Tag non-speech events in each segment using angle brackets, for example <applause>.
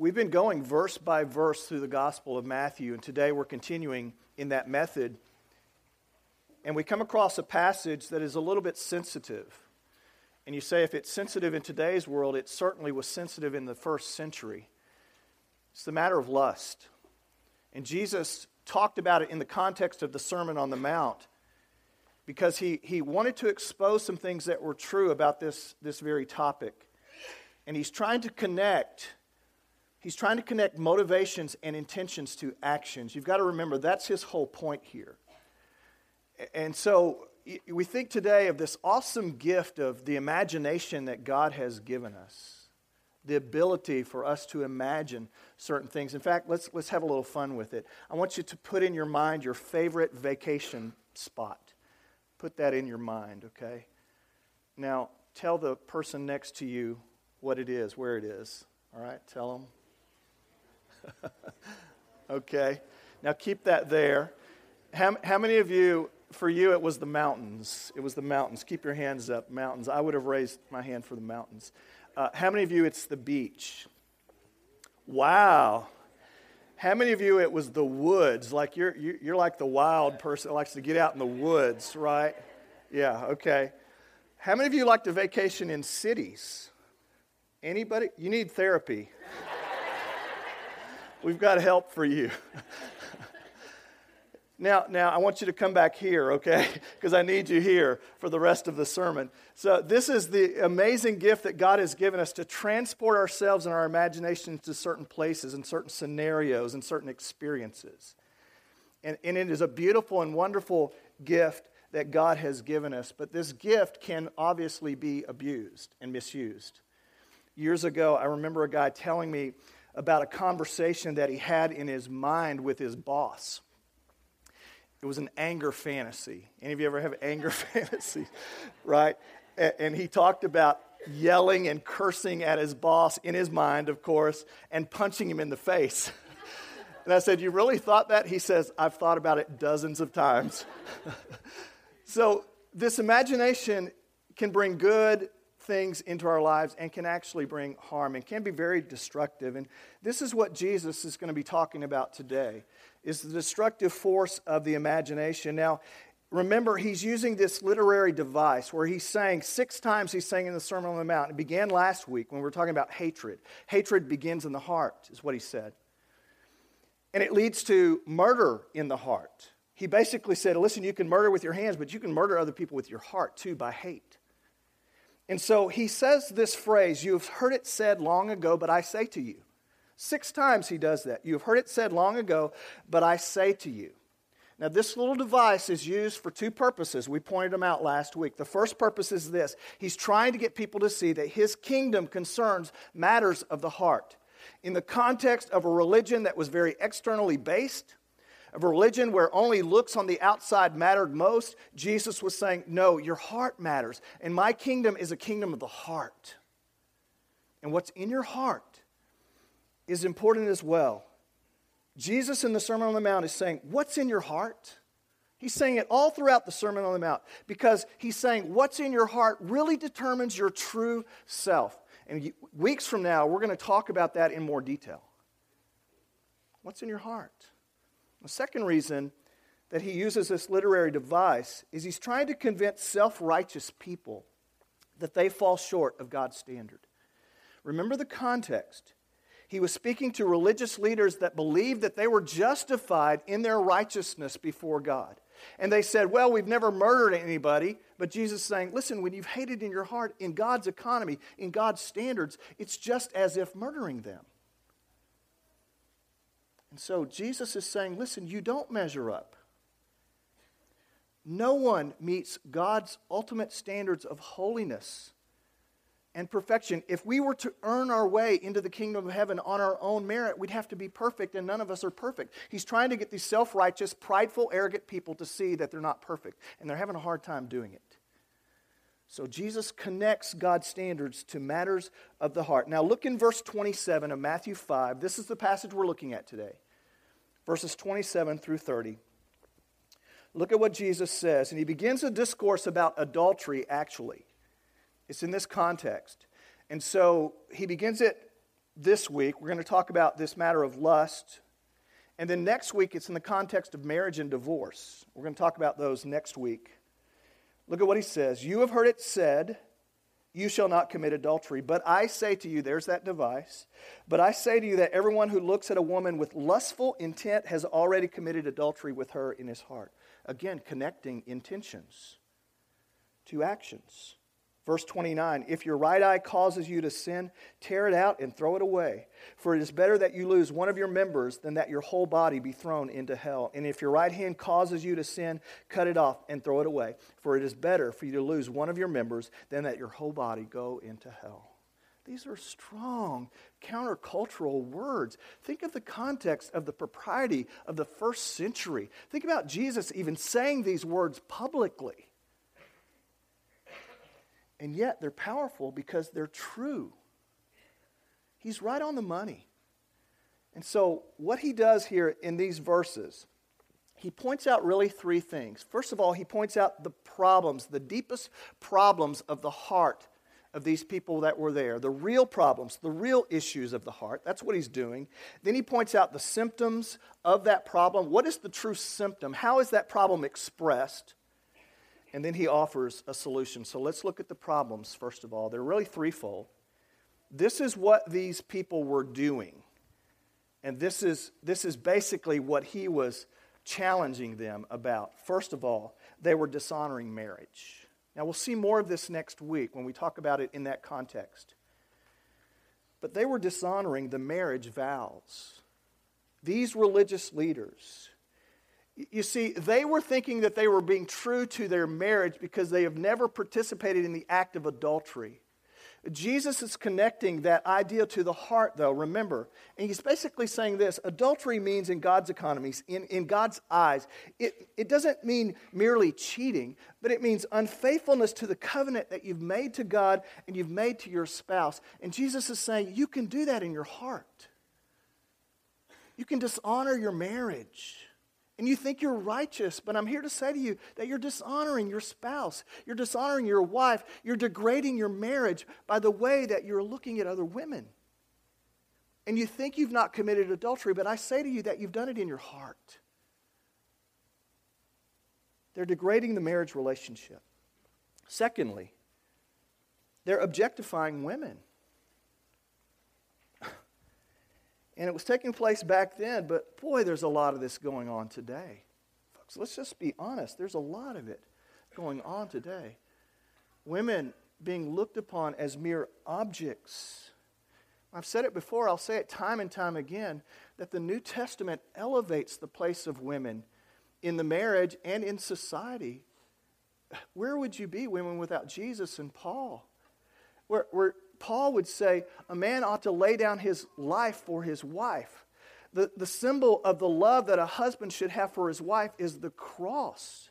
We've been going verse by verse through the Gospel of Matthew, and today we're continuing in that method. And we come across a passage that is a little bit sensitive. And you say, if it's sensitive in today's world, it certainly was sensitive in the first century. It's the matter of lust. And Jesus talked about it in the context of the Sermon on the Mount because he, he wanted to expose some things that were true about this, this very topic. And he's trying to connect. He's trying to connect motivations and intentions to actions. You've got to remember that's his whole point here. And so we think today of this awesome gift of the imagination that God has given us, the ability for us to imagine certain things. In fact, let's, let's have a little fun with it. I want you to put in your mind your favorite vacation spot. Put that in your mind, okay? Now, tell the person next to you what it is, where it is. All right? Tell them. <laughs> okay. Now, keep that there. How, how many of you, for you, it was the mountains? It was the mountains. Keep your hands up, mountains. I would have raised my hand for the mountains. Uh, how many of you, it's the beach? Wow. How many of you it was the woods? Like you're, you're like the wild person that likes to get out in the woods, right? Yeah, okay. How many of you like to vacation in cities? Anybody? You need therapy. We've got help for you. <laughs> Now, now I want you to come back here, okay? <laughs> Because I need you here for the rest of the sermon. So, this is the amazing gift that God has given us to transport ourselves and our imaginations to certain places and certain scenarios and certain experiences. And, and it is a beautiful and wonderful gift that God has given us. But this gift can obviously be abused and misused. Years ago, I remember a guy telling me about a conversation that he had in his mind with his boss. It was an anger fantasy. Any of you ever have anger <laughs> fantasy? Right? And he talked about yelling and cursing at his boss in his mind, of course, and punching him in the face. <laughs> And I said, You really thought that? He says, I've thought about it dozens of times. <laughs> so, this imagination can bring good things into our lives and can actually bring harm and can be very destructive. And this is what Jesus is going to be talking about today is the destructive force of the imagination. Now, remember, he's using this literary device where he's saying six times he's saying in the Sermon on the Mount. It began last week when we were talking about hatred. Hatred begins in the heart, is what he said. And it leads to murder in the heart. He basically said, listen, you can murder with your hands, but you can murder other people with your heart too by hate. And so he says this phrase, You've heard it said long ago, but I say to you. Six times he does that. You have heard it said long ago, but I say to you. Now, this little device is used for two purposes. We pointed them out last week. The first purpose is this He's trying to get people to see that His kingdom concerns matters of the heart. In the context of a religion that was very externally based, of a religion where only looks on the outside mattered most, Jesus was saying, No, your heart matters. And my kingdom is a kingdom of the heart. And what's in your heart is important as well. Jesus in the Sermon on the Mount is saying, What's in your heart? He's saying it all throughout the Sermon on the Mount because he's saying what's in your heart really determines your true self. And weeks from now, we're going to talk about that in more detail. What's in your heart? The second reason that he uses this literary device is he's trying to convince self righteous people that they fall short of God's standard. Remember the context. He was speaking to religious leaders that believed that they were justified in their righteousness before God. And they said, Well, we've never murdered anybody. But Jesus is saying, Listen, when you've hated in your heart, in God's economy, in God's standards, it's just as if murdering them. And so Jesus is saying, Listen, you don't measure up. No one meets God's ultimate standards of holiness and perfection. If we were to earn our way into the kingdom of heaven on our own merit, we'd have to be perfect, and none of us are perfect. He's trying to get these self righteous, prideful, arrogant people to see that they're not perfect, and they're having a hard time doing it. So Jesus connects God's standards to matters of the heart. Now look in verse 27 of Matthew 5. This is the passage we're looking at today. Verses 27 through 30. Look at what Jesus says, and he begins a discourse about adultery, actually. It's in this context. And so he begins it this week. We're going to talk about this matter of lust. And then next week, it's in the context of marriage and divorce. We're going to talk about those next week. Look at what he says. You have heard it said, You shall not commit adultery. But I say to you, there's that device. But I say to you that everyone who looks at a woman with lustful intent has already committed adultery with her in his heart. Again, connecting intentions to actions. Verse 29 If your right eye causes you to sin, tear it out and throw it away. For it is better that you lose one of your members than that your whole body be thrown into hell. And if your right hand causes you to sin, cut it off and throw it away. For it is better for you to lose one of your members than that your whole body go into hell. These are strong countercultural words. Think of the context of the propriety of the first century. Think about Jesus even saying these words publicly. And yet they're powerful because they're true. He's right on the money. And so, what he does here in these verses, he points out really three things. First of all, he points out the problems, the deepest problems of the heart of these people that were there, the real problems, the real issues of the heart. That's what he's doing. Then he points out the symptoms of that problem. What is the true symptom? How is that problem expressed? And then he offers a solution. So let's look at the problems, first of all. They're really threefold. This is what these people were doing. And this is, this is basically what he was challenging them about. First of all, they were dishonoring marriage. Now, we'll see more of this next week when we talk about it in that context. But they were dishonoring the marriage vows. These religious leaders you see, they were thinking that they were being true to their marriage because they have never participated in the act of adultery. Jesus is connecting that idea to the heart, though, remember. And he's basically saying this adultery means, in God's economies, in, in God's eyes, it, it doesn't mean merely cheating, but it means unfaithfulness to the covenant that you've made to God and you've made to your spouse. And Jesus is saying you can do that in your heart. You can dishonor your marriage and you think you're righteous, but I'm here to say to you that you're dishonoring your spouse. You're dishonoring your wife. You're degrading your marriage by the way that you're looking at other women. And you think you've not committed adultery, but I say to you that you've done it in your heart. They're degrading the marriage relationship. Secondly, they're objectifying women. And it was taking place back then, but boy, there's a lot of this going on today. Folks, let's just be honest. There's a lot of it going on today. Women being looked upon as mere objects. I've said it before, I'll say it time and time again that the New Testament elevates the place of women in the marriage and in society. Where would you be, women, without Jesus and Paul? Where, where Paul would say a man ought to lay down his life for his wife. The, the symbol of the love that a husband should have for his wife is the cross.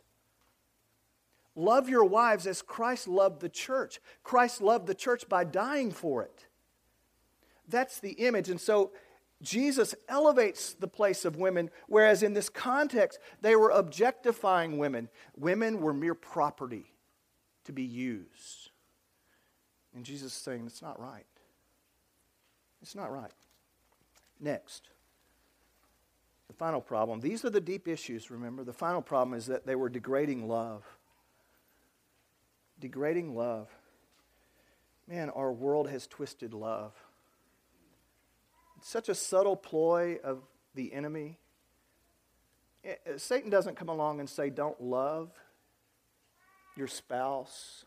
Love your wives as Christ loved the church. Christ loved the church by dying for it. That's the image. And so Jesus elevates the place of women, whereas in this context, they were objectifying women. Women were mere property to be used. And Jesus is saying, it's not right. It's not right. Next, the final problem. These are the deep issues, remember. The final problem is that they were degrading love. Degrading love. Man, our world has twisted love. It's such a subtle ploy of the enemy. Eh, eh, Satan doesn't come along and say, don't love your spouse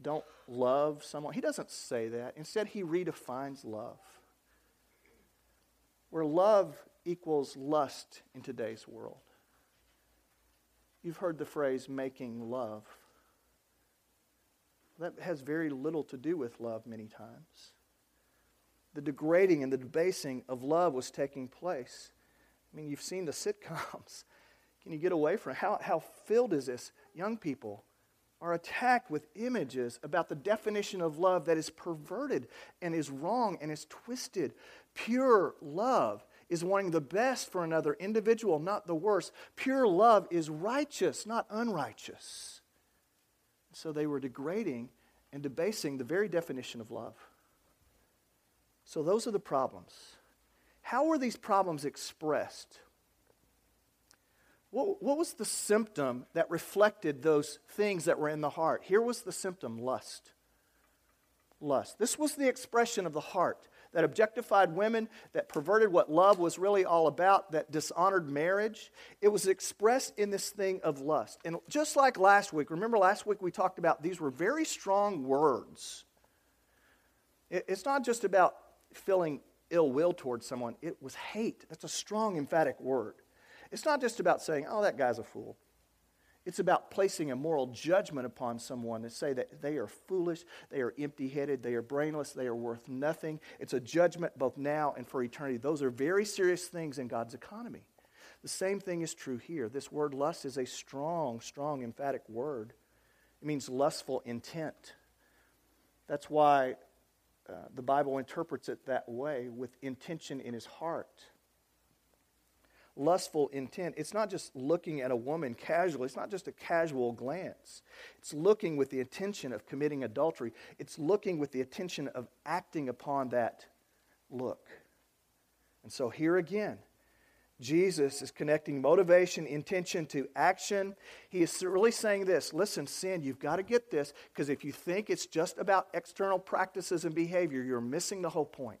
don't love someone. He doesn't say that. Instead, he redefines love. Where love equals lust in today's world. You've heard the phrase making love. That has very little to do with love many times. The degrading and the debasing of love was taking place. I mean, you've seen the sitcoms. <laughs> Can you get away from it? How, how filled is this? Young people, are attacked with images about the definition of love that is perverted and is wrong and is twisted. Pure love is wanting the best for another individual, not the worst. Pure love is righteous, not unrighteous. So they were degrading and debasing the very definition of love. So, those are the problems. How were these problems expressed? What, what, was the symptom that reflected those things that were in the heart? Here was the symptom lust. Lust. This was the expression of the heart that objectified women, that perverted what love was really all about, that dishonored marriage. It was expressed in this thing of lust. And just like last week, remember last week we talked about these were very strong words. It's not just about feeling ill will towards someone, it was hate. That's a strong, emphatic word. It's not just about saying, oh, that guy's a fool. It's about placing a moral judgment upon someone to say that they are foolish, they are empty headed, they are brainless, they are worth nothing. It's a judgment both now and for eternity. Those are very serious things in God's economy. The same thing is true here. This word lust is a strong, strong, emphatic word. It means lustful intent. That's why uh, the Bible interprets it that way with intention in his heart lustful intent. It's not just looking at a woman casually, it's not just a casual glance. It's looking with the intention of committing adultery, it's looking with the intention of acting upon that look. And so here again, Jesus is connecting motivation, intention to action. He is really saying this listen, sin, you've got to get this because if you think it's just about external practices and behavior, you're missing the whole point.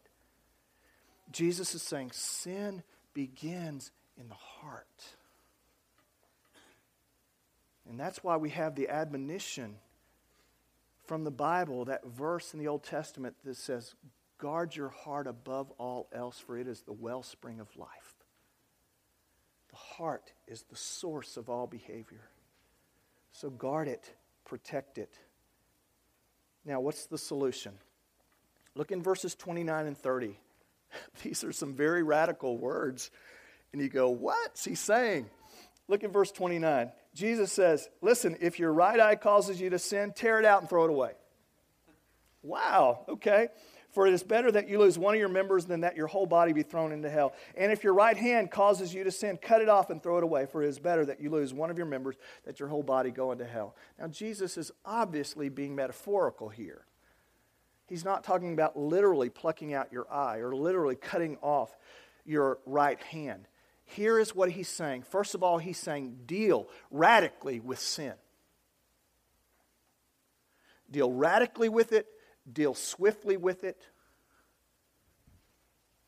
Jesus is saying sin begins in the heart. And that's why we have the admonition from the Bible, that verse in the Old Testament that says, Guard your heart above all else, for it is the wellspring of life. The heart is the source of all behavior. So guard it, protect it. Now, what's the solution? Look in verses 29 and 30. <laughs> These are some very radical words and you go, What's he saying? Look at verse 29. Jesus says, Listen, if your right eye causes you to sin, tear it out and throw it away. Wow, okay. For it is better that you lose one of your members than that your whole body be thrown into hell. And if your right hand causes you to sin, cut it off and throw it away. For it is better that you lose one of your members than that your whole body go into hell. Now, Jesus is obviously being metaphorical here. He's not talking about literally plucking out your eye or literally cutting off your right hand. Here is what he's saying. First of all, he's saying deal radically with sin. Deal radically with it, deal swiftly with it.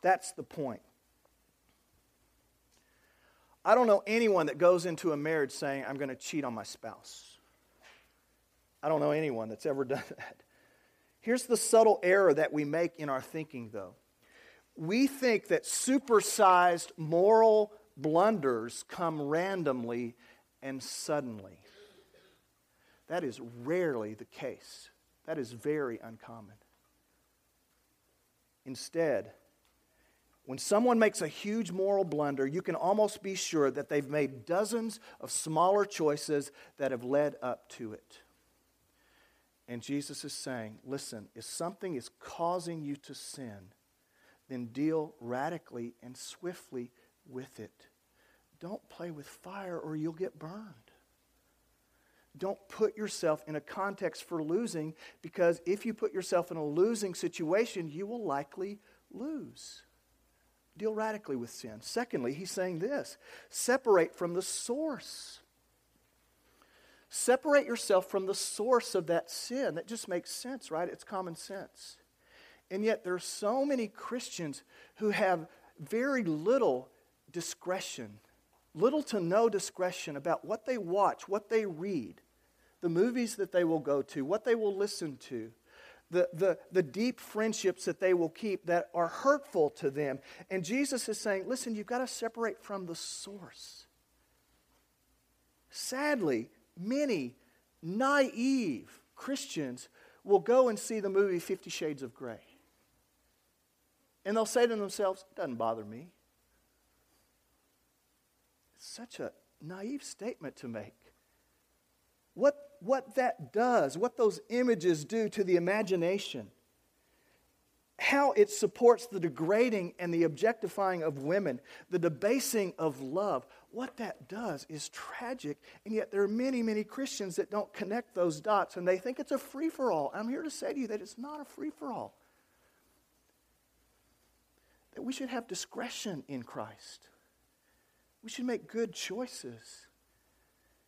That's the point. I don't know anyone that goes into a marriage saying, I'm going to cheat on my spouse. I don't know anyone that's ever <laughs> done that. Here's the subtle error that we make in our thinking, though we think that supersized moral blunders come randomly and suddenly. That is rarely the case. That is very uncommon. Instead, when someone makes a huge moral blunder, you can almost be sure that they've made dozens of smaller choices that have led up to it. And Jesus is saying, listen, if something is causing you to sin, then deal radically and swiftly with it. Don't play with fire or you'll get burned. Don't put yourself in a context for losing because if you put yourself in a losing situation, you will likely lose. Deal radically with sin. Secondly, he's saying this separate from the source. Separate yourself from the source of that sin. That just makes sense, right? It's common sense. And yet, there are so many Christians who have very little discretion, little to no discretion about what they watch, what they read, the movies that they will go to, what they will listen to, the, the, the deep friendships that they will keep that are hurtful to them. And Jesus is saying, listen, you've got to separate from the source. Sadly, many naive Christians will go and see the movie Fifty Shades of Grey. And they'll say to themselves, it doesn't bother me. It's such a naive statement to make. What, what that does, what those images do to the imagination, how it supports the degrading and the objectifying of women, the debasing of love, what that does is tragic. And yet, there are many, many Christians that don't connect those dots and they think it's a free for all. I'm here to say to you that it's not a free for all. That we should have discretion in Christ. We should make good choices.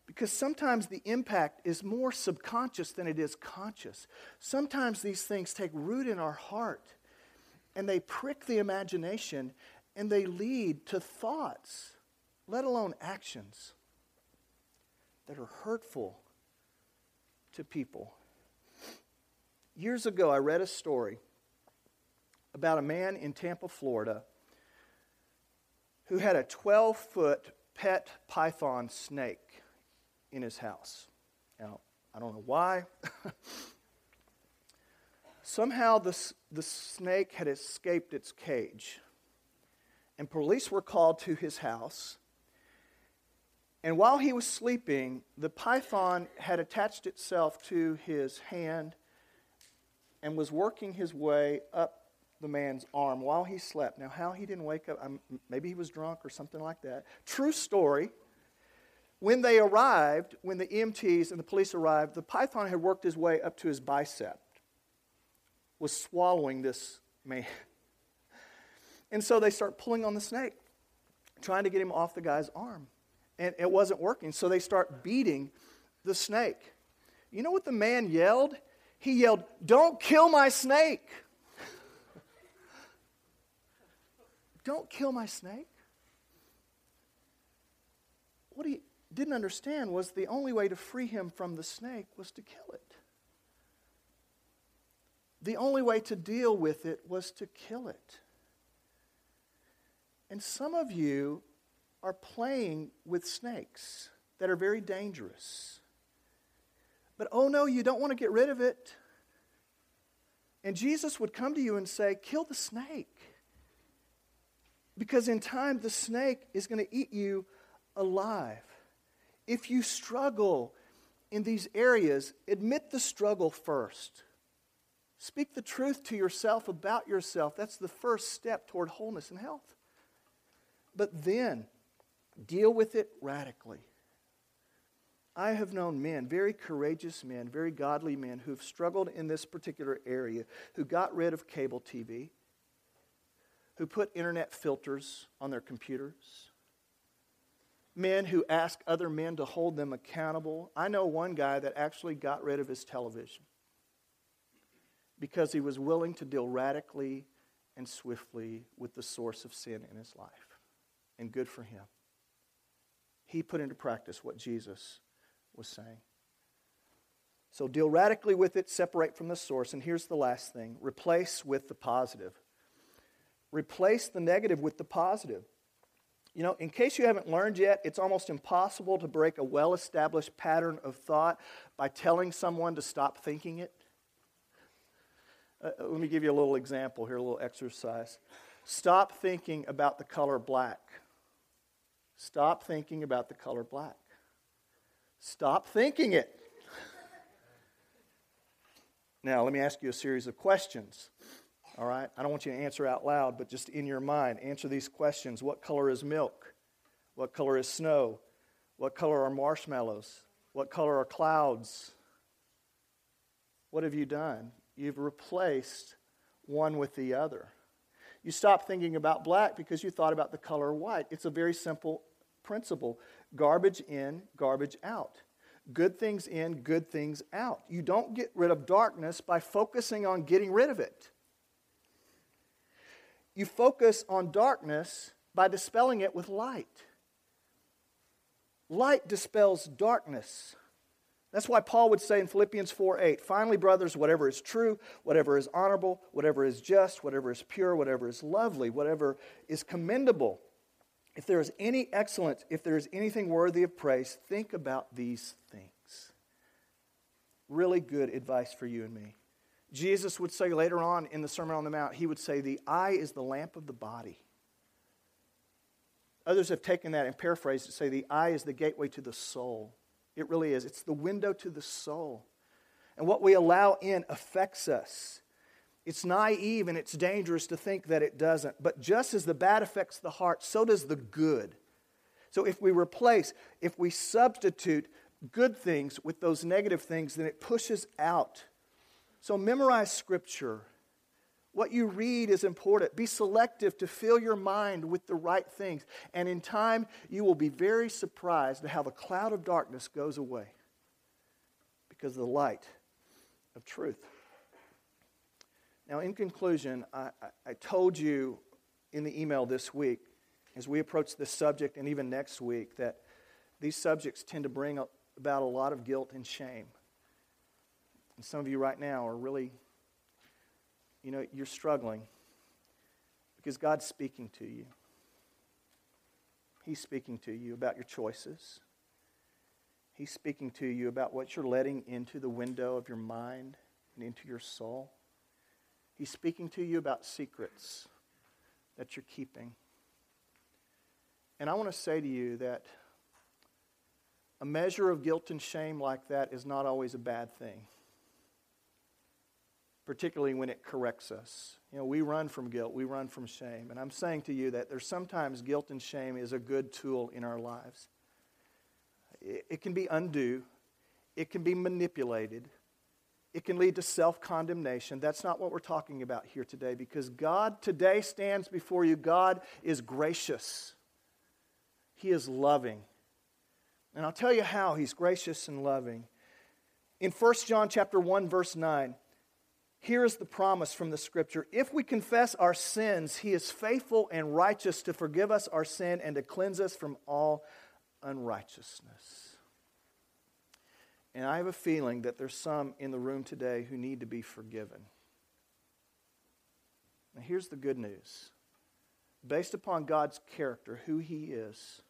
Because sometimes the impact is more subconscious than it is conscious. Sometimes these things take root in our heart and they prick the imagination and they lead to thoughts, let alone actions, that are hurtful to people. Years ago, I read a story about a man in Tampa, Florida, who had a 12 foot pet python snake in his house. Now, I don't know why. <laughs> Somehow the, the snake had escaped its cage, and police were called to his house. And while he was sleeping, the python had attached itself to his hand and was working his way up the man's arm while he slept. Now, how he didn't wake up, I'm, maybe he was drunk or something like that. True story. When they arrived, when the EMTs and the police arrived, the python had worked his way up to his bicep was swallowing this man. <laughs> And so they start pulling on the snake, trying to get him off the guy's arm. And it wasn't working. So they start beating the snake. You know what the man yelled? He yelled, Don't kill my snake. Don't kill my snake. What he didn't understand was the only way to free him from the snake was to kill it the only way to deal with it was to kill it. And some of you are playing with snakes that are very dangerous. But oh no, you don't want to get rid of it. And Jesus would come to you and say, Kill the snake. Because in time, the snake is going to eat you alive. If you struggle in these areas, admit the struggle first. Speak the truth to yourself about yourself. That's the first step toward wholeness and health. But then, deal with it radically. I have known men, very courageous men, very godly men, who've struggled in this particular area, who got rid of cable TV, who put internet filters on their computers, men who ask other men to hold them accountable. I know one guy that actually got rid of his television because he was willing to deal radically and swiftly with the source of sin in his life. And good for him. He put into practice what Jesus was saying. So deal radically with it, separate from the source. And here's the last thing replace with the positive. Replace the negative with the positive. You know, in case you haven't learned yet, it's almost impossible to break a well established pattern of thought by telling someone to stop thinking it. Uh, uh, let me give you a little example here, a little exercise. Stop thinking about the color black. Stop thinking about the color black. Stop thinking it. <laughs> now, let me ask you a series of questions. All right? I don't want you to answer out loud, but just in your mind, answer these questions. What color is milk? What color is snow? What color are marshmallows? What color are clouds? What have you done? You've replaced one with the other. You stop thinking about black because you thought about the color white. It's a very simple principle garbage in, garbage out. Good things in, good things out. You don't get rid of darkness by focusing on getting rid of it. You focus on darkness by dispelling it with light. Light dispels darkness. That's why Paul would say in Philippians 4 8, finally, brothers, whatever is true, whatever is honorable, whatever is just, whatever is pure, whatever is lovely, whatever is commendable, if there is any excellence, if there is anything worthy of praise, think about these things. Really good advice for you and me. Jesus would say later on in the Sermon on the Mount, he would say, The eye is the lamp of the body. Others have taken that and paraphrased it, to say, The eye is the gateway to the soul. It really is. It's the window to the soul. And what we allow in affects us. It's naive and it's dangerous to think that it doesn't. But just as the bad affects the heart, so does the good. So if we replace, if we substitute good things with those negative things, then it pushes out. So memorize scripture, What you read is important. Be selective to fill your mind with the right things. And in time, you will be very surprised at how the cloud of darkness goes away because of the light of truth. Now, in conclusion, I, I, I told you in the email this week, as we approach this subject and even next week, that these subjects tend to bring about a lot of guilt and shame. And some of you right now are really you know, you're struggling because God's speaking to you. He's speaking to you about your choices. He's speaking to you about what you're letting into the window of your mind and into your soul. He's speaking to you about secrets that you're keeping. And I want to say to you that a measure of guilt and shame like that is not always a bad thing particularly when it corrects us. You know, we run from guilt, we run from shame. And I'm saying to you that there's sometimes guilt and shame is a good tool in our lives. It, can be undue, it can be manipulated, it can lead to self condemnation. That's not what we're talking about here today because God today stands before you. God is gracious, He is loving. And I'll tell you how He's gracious and loving. In 1 John chapter 1 verse 9, here is the promise from the scripture. If we confess our sins, he is faithful and righteous to forgive us our sin and to cleanse us from all unrighteousness. And I have a feeling that there's some in the room today who need to be forgiven. Now, here's the good news. Based upon God's character, who He is,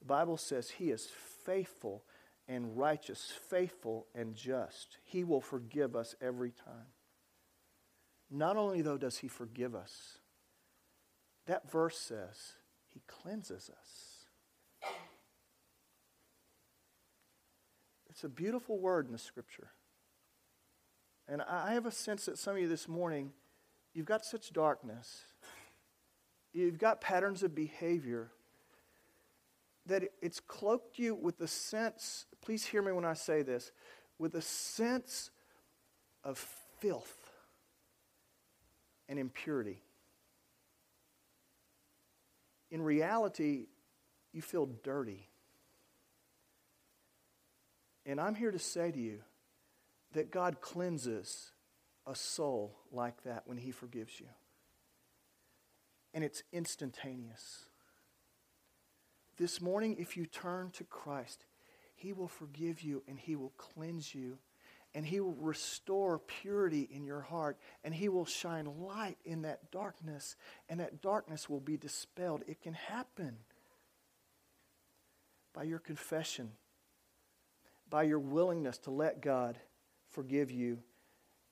the Bible says He is faithful and righteous, faithful and just. He will forgive us every time. Not only, though, does He forgive us, that verse says He cleanses us. It's a beautiful word in the scripture. And I have a sense that some of you this morning, you've got such darkness, you've got patterns of behavior that it's cloaked you with the sense, please hear me when I say this, with a sense of filth and impurity. In reality, you feel dirty. And I'm here to say to you that God cleanses a soul like that when He forgives you. And it's instantaneous. This morning, if you turn to Christ, He will forgive you and He will cleanse you and He will restore purity in your heart and He will shine light in that darkness and that darkness will be dispelled. It can happen by your confession, by your willingness to let God forgive you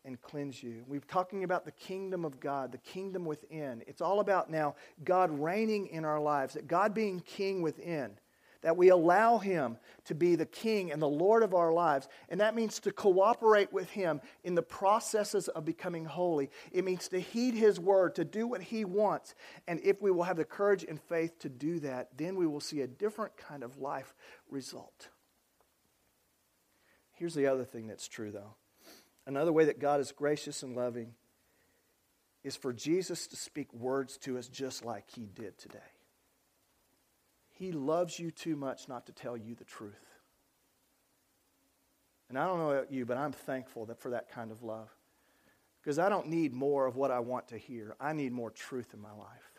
and cleanse you. We're talking about the kingdom of God, the kingdom within. It's all about now God reigning in our lives, that God being king within, that we allow Him to be the king and the Lord of our lives. And that means to cooperate with Him in the processes of becoming holy. It means to heed His word, to do what He wants. And if we will have the courage and faith to do that, then we will see a different kind of life result. Here's the other thing that's true, though Another way that God is gracious and loving is for Jesus to speak words to us just like he did today. He loves you too much not to tell you the truth. And I don't know about you, but I'm thankful that for that kind of love. Because I don't need more of what I want to hear. I need more truth in my life.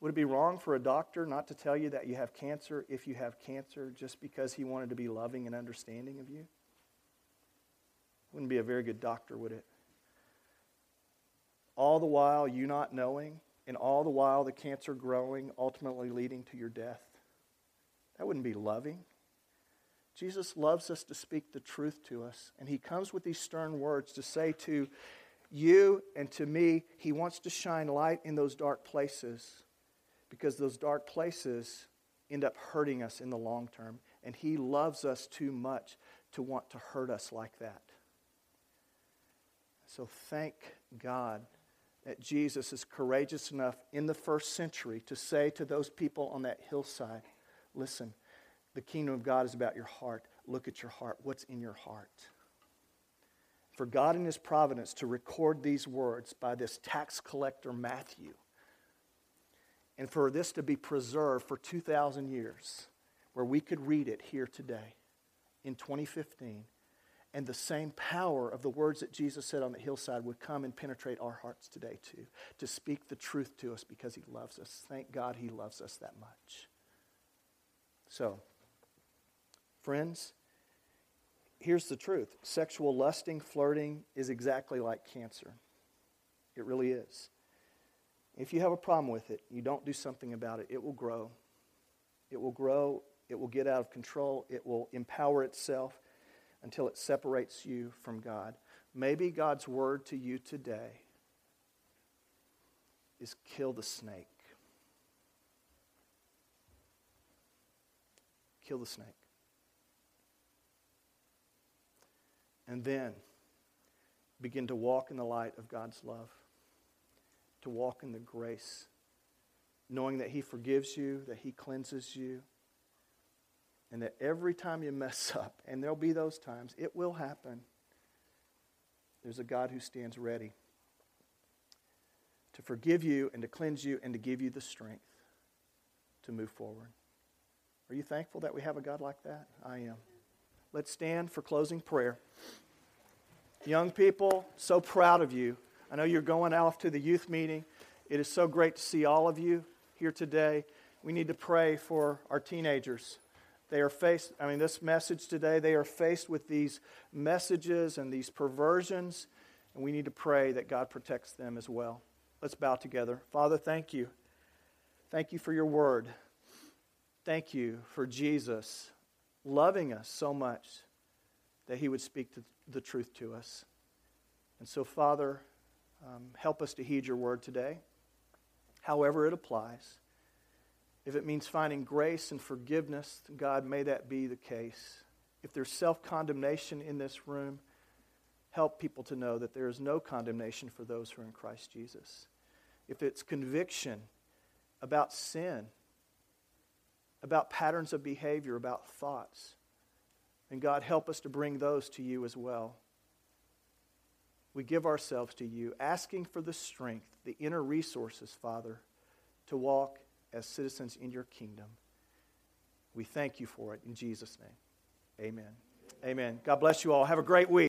Would it be wrong for a doctor not to tell you that you have cancer if you have cancer just because he wanted to be loving and understanding of you? Wouldn't be a very good doctor, would it? All the while you not knowing, and all the while the cancer growing, ultimately leading to your death. That wouldn't be loving. Jesus loves us to speak the truth to us, and he comes with these stern words to say to you and to me, he wants to shine light in those dark places because those dark places end up hurting us in the long term. And He loves us too much to want to hurt us like that. So thank God that Jesus is courageous enough in the first century to say to those people on that hillside, listen, the kingdom of God is about your heart. look at your heart. What's in your heart? For God in His providence to record these words by this tax collector Matthew, and for this to be preserved for 2,000 years, where we could read it here today in 2015, and the same power of the words that Jesus said on the hillside would come and penetrate our hearts today, too, to speak the truth to us because He loves us. Thank God He loves us that much. So, friends, here's the truth sexual lusting, flirting is exactly like cancer. It really is. If you have a problem with it, you don't do something about it, it will grow. It will grow, it will get out of control, it will empower itself until it separates you from God. Maybe God's word to you today is kill the snake. Kill the snake. And then begin to walk in the light of God's love, to walk in the grace, knowing that He forgives you, that He cleanses you, and that every time you mess <laughs> up, and there'll be those times, it will happen, there's a God who stands ready to forgive you and to cleanse you and to give you the strength to move forward. Are you thankful that we have a God like that? I am. Let's stand for closing prayer. Young people, so proud of you. I know you're going off to the youth meeting. It is so great to see all of you here today. We need to pray for our teenagers. They are faced, I mean, this message today, they are faced with these messages and these perversions, and we need to pray that God protects them as well. Let's bow together. Father, thank you. Thank you for your word. Thank you for Jesus loving us so much that he would speak the truth to us. And so, Father, um, help us to heed your word today, however it applies. If it means finding grace and forgiveness, God, may that be the case. If there's self condemnation in this room, help people to know that there is no condemnation for those who are in Christ Jesus. If it's conviction about sin, about patterns of behavior, about thoughts, and God, help us to bring those to you as well. We give ourselves to you, asking for the strength, the inner resources, Father, to walk as citizens in your kingdom. We thank you for it in Jesus' name. Amen. Amen. God bless you all. Have a great week.